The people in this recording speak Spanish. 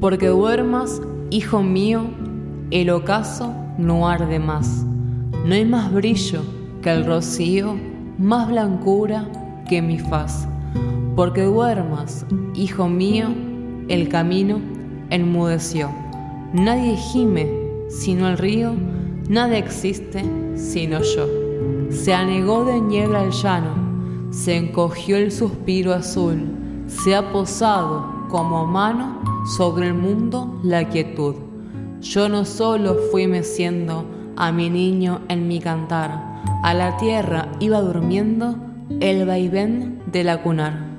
Porque duermas, hijo mío, el ocaso no arde más. No hay más brillo que el rocío, más blancura que mi faz. Porque duermas, hijo mío, el camino enmudeció. Nadie gime sino el río, nada existe sino yo. Se anegó de niebla el llano, se encogió el suspiro azul, se ha posado como mano sobre el mundo la quietud. Yo no solo fui meciendo a mi niño en mi cantar, a la tierra iba durmiendo el vaivén de la cunar.